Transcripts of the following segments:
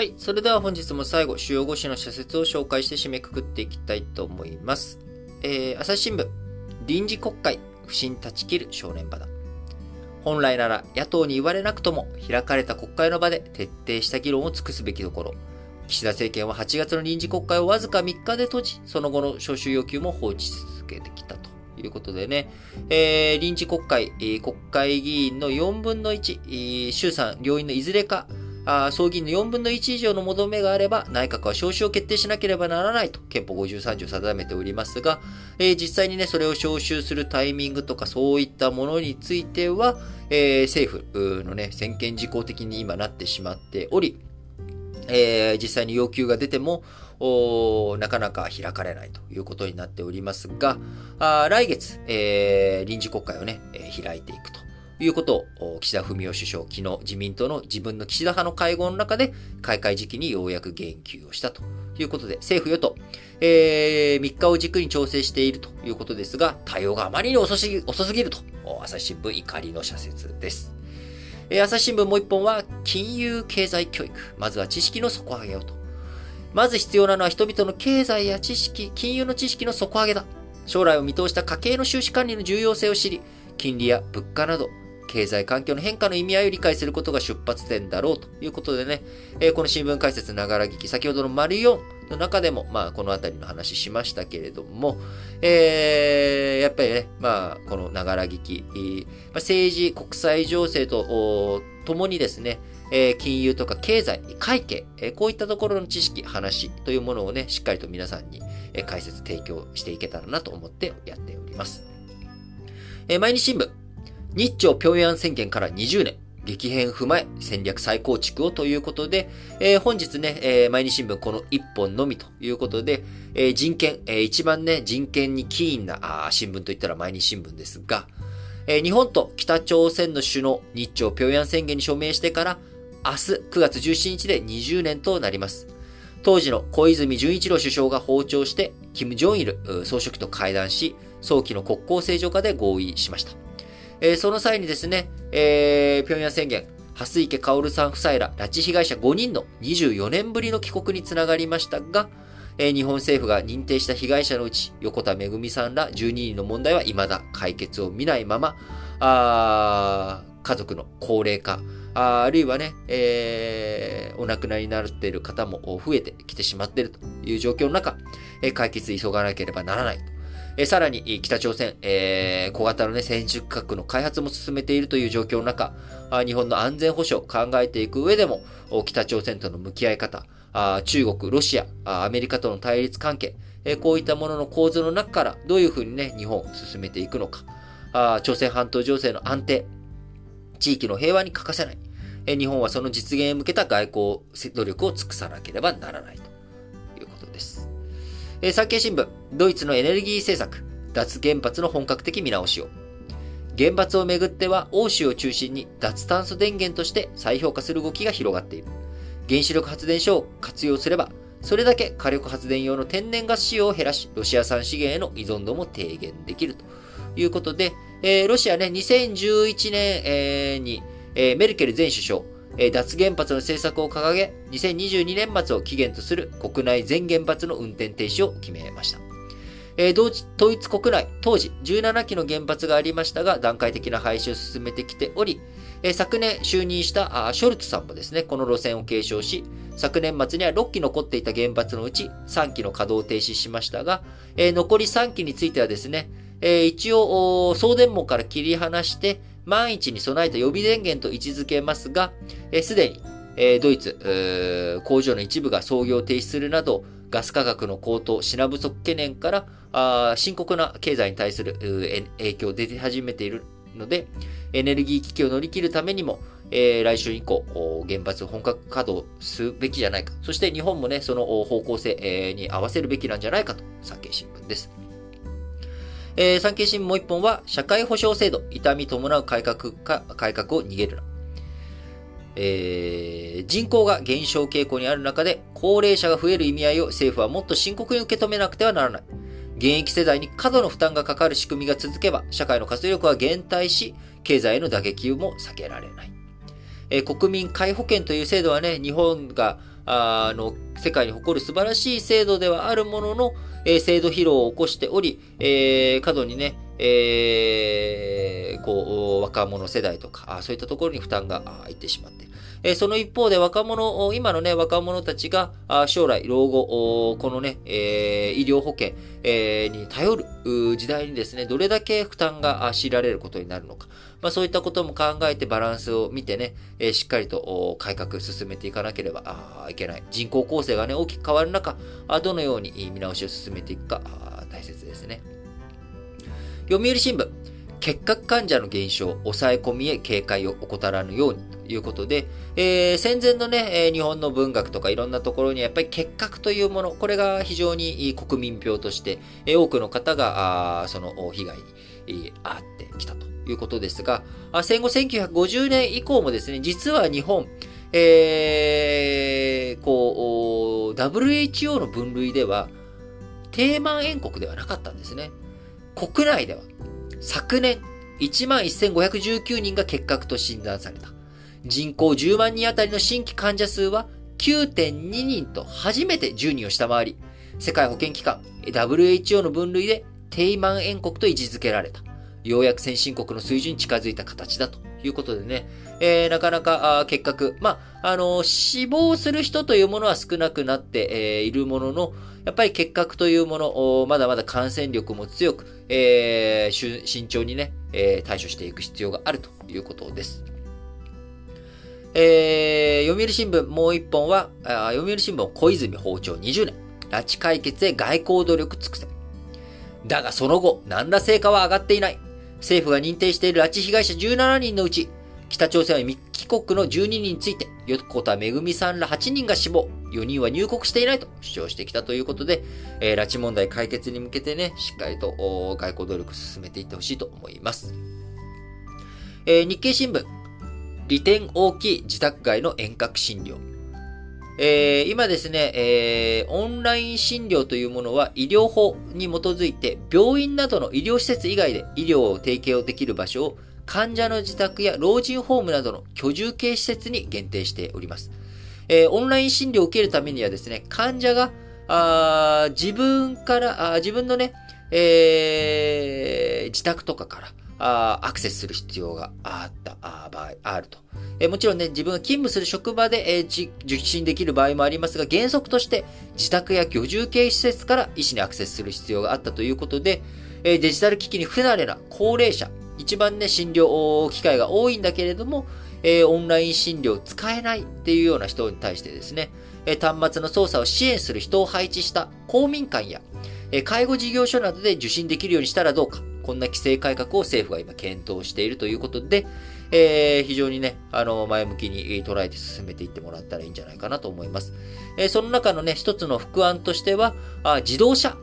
はい。それでは本日も最後、主要5紙の社説を紹介して締めくくっていきたいと思います。えー、朝日新聞、臨時国会、不信断ち切る正念場だ。本来なら野党に言われなくとも開かれた国会の場で徹底した議論を尽くすべきところ、岸田政権は8月の臨時国会をわずか3日で閉じ、その後の招集要求も放置し続けてきたということでね、えー、臨時国会、国会議員の4分の1、衆参両院のいずれか、あ総議員の4分の1以上の求めがあれば、内閣は招集を決定しなければならないと、憲法53条定めておりますが、えー、実際にね、それを招集するタイミングとか、そういったものについては、えー、政府のね、専権事項的に今なってしまっており、えー、実際に要求が出ても、なかなか開かれないということになっておりますが、あ来月、えー、臨時国会をね、えー、開いていくと。いうことを、岸田文雄首相、昨日自民党の自分の岸田派の会合の中で、開会時期にようやく言及をしたということで、政府与党、えー、3日を軸に調整しているということですが、対応があまりに遅すぎ遅すぎると、朝日新聞怒りの社説です。え朝日新聞もう一本は、金融経済教育。まずは知識の底上げをと。まず必要なのは人々の経済や知識、金融の知識の底上げだ。将来を見通した家計の収支管理の重要性を知り、金利や物価など、経済環境の変化の意味合いを理解することが出発点だろうということでね、えー、この新聞解説ながら聞き、先ほどの丸4の中でも、まあ、このあたりの話しましたけれども、えー、やっぱりね、まあ、このながら聞き、まあ、政治、国際情勢と、ともにですね、え、金融とか経済、会計、え、こういったところの知識、話というものをね、しっかりと皆さんに、え、解説提供していけたらなと思ってやっております。え毎日新聞、日朝平壌宣言から20年、激変踏まえ戦略再構築をということで、えー、本日ね、えー、毎日新聞この一本のみということで、えー、人権、えー、一番ね、人権にキーンな新聞といったら毎日新聞ですが、えー、日本と北朝鮮の首脳、日朝平壌宣言に署名してから、明日9月17日で20年となります。当時の小泉純一郎首相が訪朝して、金正日総書記と会談し、早期の国交正常化で合意しました。えー、その際にですね、えー、平壌宣言、蓮池薫さん夫妻ら拉致被害者5人の24年ぶりの帰国につながりましたが、えー、日本政府が認定した被害者のうち、横田めぐみさんら12人の問題は未だ解決を見ないまま、あ家族の高齢化、ああるいはね、えー、お亡くなりになっている方も増えてきてしまっているという状況の中、えー、解決急がなければならないと。えさらに、北朝鮮、えー、小型のね、戦術核の開発も進めているという状況の中、日本の安全保障を考えていく上でも、北朝鮮との向き合い方、中国、ロシア、アメリカとの対立関係、こういったものの構図の中からどういうふうにね、日本を進めていくのか、朝鮮半島情勢の安定、地域の平和に欠かせない。日本はその実現へ向けた外交努力を尽くさなければならないということです。え、産経新聞、ドイツのエネルギー政策、脱原発の本格的見直しを。原発をめぐっては欧州を中心に脱炭素電源として再評価する動きが広がっている。原子力発電所を活用すれば、それだけ火力発電用の天然ガス使用を減らし、ロシア産資源への依存度も低減できるということで、えー、ロシアね、2011年、えー、に、えー、メルケル前首相、え脱原発の政策を掲げ、2022年末を期限とする国内全原発の運転停止を決めました。え同時、統一国内、当時17基の原発がありましたが、段階的な廃止を進めてきており、え昨年就任したショルツさんもですね、この路線を継承し、昨年末には6基残っていた原発のうち3基の稼働を停止しましたが、え残り3基についてはですね、え一応、送電網から切り離して、万一に備えた予備電源と位置づけますが、す、で、に、えー、ドイツ、工場の一部が操業停止するなど、ガス価格の高騰、品不足懸念から、あ深刻な経済に対する影響出て始めているので、エネルギー危機を乗り切るためにも、えー、来週以降、原発本格稼働すべきじゃないか。そして日本もね、その方向性に合わせるべきなんじゃないかと、産経新聞です。えー、産経新聞もう一本は、社会保障制度、痛み伴う改革か、改革を逃げるな。えー、人口が減少傾向にある中で、高齢者が増える意味合いを政府はもっと深刻に受け止めなくてはならない。現役世代に過度の負担がかかる仕組みが続けば、社会の活力は減退し、経済への打撃も避けられない。え、国民皆保険という制度はね、日本があの、世界に誇る素晴らしい制度ではあるものの、え、制度疲労を起こしており、え、過度にね、えー、こう、若者世代とか、そういったところに負担がいってしまって。えその一方で若者、今のね、若者たちが、将来、老後、このね、え医療保険、えに頼る時代にですね、どれだけ負担が強いられることになるのか。まあそういったことも考えてバランスを見てね、えしっかりと改革進めていかなければいけない。人口構成がね、大きく変わる中、どのように見直しを進めていくか、大切ですね。読売新聞、結核患者の減少、抑え込みへ警戒を怠らぬようにということで、えー、戦前のね、日本の文学とかいろんなところにやっぱり結核というもの、これが非常に国民病として、多くの方が、その被害に遭ってきたということですが、戦後1950年以降もですね、実は日本、えー、こう、WHO の分類では、低満塩国ではなかったんですね。国内では昨年11,519人が結核と診断された。人口10万人あたりの新規患者数は9.2人と初めて10人を下回り、世界保健機関 WHO の分類で低満塩国と位置づけられた。ようやく先進国の水準に近づいた形だということでね、えー、なかなか結核、まあ、あの、死亡する人というものは少なくなって、えー、いるものの、やっぱり結核というもの、まだまだ感染力も強く、えー、慎重にね、えー、対処していく必要があるということです。えー、読売新聞もう一本は、あ読売新聞小泉包丁20年。拉致解決へ外交努力尽くせ。だがその後、何ら成果は上がっていない。政府が認定している拉致被害者17人のうち、北朝鮮は未帰国の12人について、横田めぐみさんら8人が死亡、4人は入国していないと主張してきたということで、えー、拉致問題解決に向けてね、しっかりと外交努力進めていってほしいと思います。えー、日経新聞、利点大きい自宅外の遠隔診療。えー、今ですね、えー、オンライン診療というものは医療法に基づいて病院などの医療施設以外で医療を提供できる場所を患者の自宅や老人ホームなどの居住系施設に限定しております。えー、オンライン診療を受けるためにはですね、患者が、あ自分から、あ自分のね、えー、自宅とかから、あアクセスする必要があった場合、あると。えもちろんね、自分が勤務する職場で、えー、受診できる場合もありますが、原則として自宅や居住系施設から医師にアクセスする必要があったということで、えデジタル機器に不慣れな高齢者、一番ね、診療機会が多いんだけれども、えー、オンライン診療使えないっていうような人に対してですね、えー、端末の操作を支援する人を配置した公民館や、えー、介護事業所などで受診できるようにしたらどうか、こんな規制改革を政府が今検討しているということで、えー、非常にね、あの、前向きに捉えて進めていってもらったらいいんじゃないかなと思います。えー、その中のね、一つの副案としては、あ自動車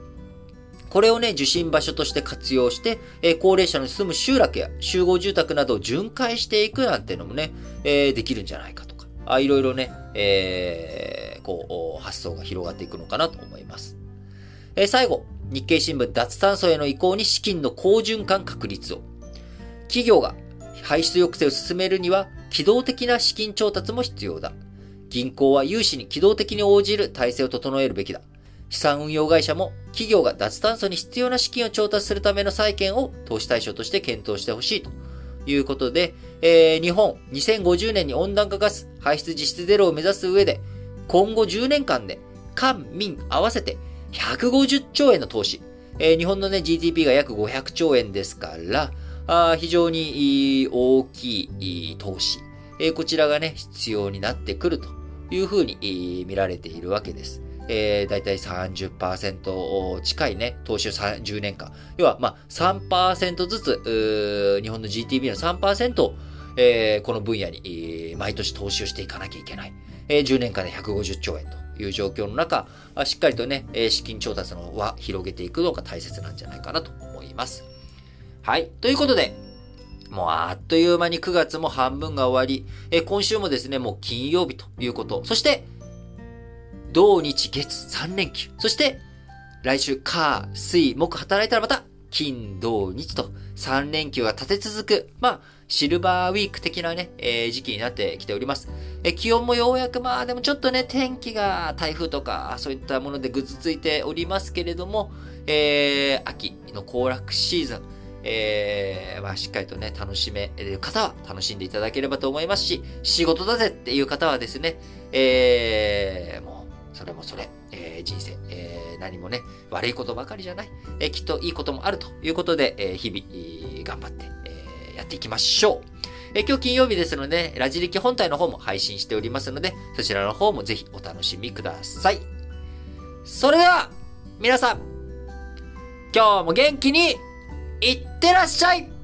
これをね、受診場所として活用して、えー、高齢者の住む集落や集合住宅などを巡回していくなんていうのもね、えー、できるんじゃないかとか、あいろいろね、えー、こう、発想が広がっていくのかなと思います。えー、最後、日経新聞脱炭素への移行に資金の好循環確立を。企業が排出抑制を進めるには、機動的な資金調達も必要だ。銀行は融資に機動的に応じる体制を整えるべきだ。資産運用会社も企業が脱炭素に必要な資金を調達するための債券を投資対象として検討してほしいということで、えー、日本2050年に温暖化ガス排出実質ゼロを目指す上で、今後10年間で官民合わせて150兆円の投資。えー、日本のね、GDP が約500兆円ですから、あ非常に大きい投資、えー、こちらがね、必要になってくるというふうに見られているわけです。えー、だいたい30%近いね、投資を10年間。要は、まあ、3%ずつ、日本の GTB の3%を、えー、この分野に、毎年投資をしていかなきゃいけない。えー、10年間で150兆円という状況の中、しっかりとね、資金調達の輪広げていくのが大切なんじゃないかなと思います。はい。ということで、もうあっという間に9月も半分が終わり、え今週もですね、もう金曜日ということ。そして、土日月3連休。そして、来週火、水、木働いたらまた、金、土、日と3連休が立て続く、まあ、シルバーウィーク的なね、えー、時期になってきております。え気温もようやく、まあでもちょっとね、天気が台風とか、そういったものでぐずついておりますけれども、えー、秋の行楽シーズン、えー、まあ、しっかりとね、楽しめる方は楽しんでいただければと思いますし、仕事だぜっていう方はですね、えー、もう、それもそれ、えー、人生、えー、何もね、悪いことばかりじゃない、えー、きっといいこともあるということで、え、日々、頑張って、え、やっていきましょう。え今日金曜日ですので、ラジリキ本体の方も配信しておりますので、そちらの方もぜひお楽しみください。それでは、皆さん、今日も元気にいってらっしゃい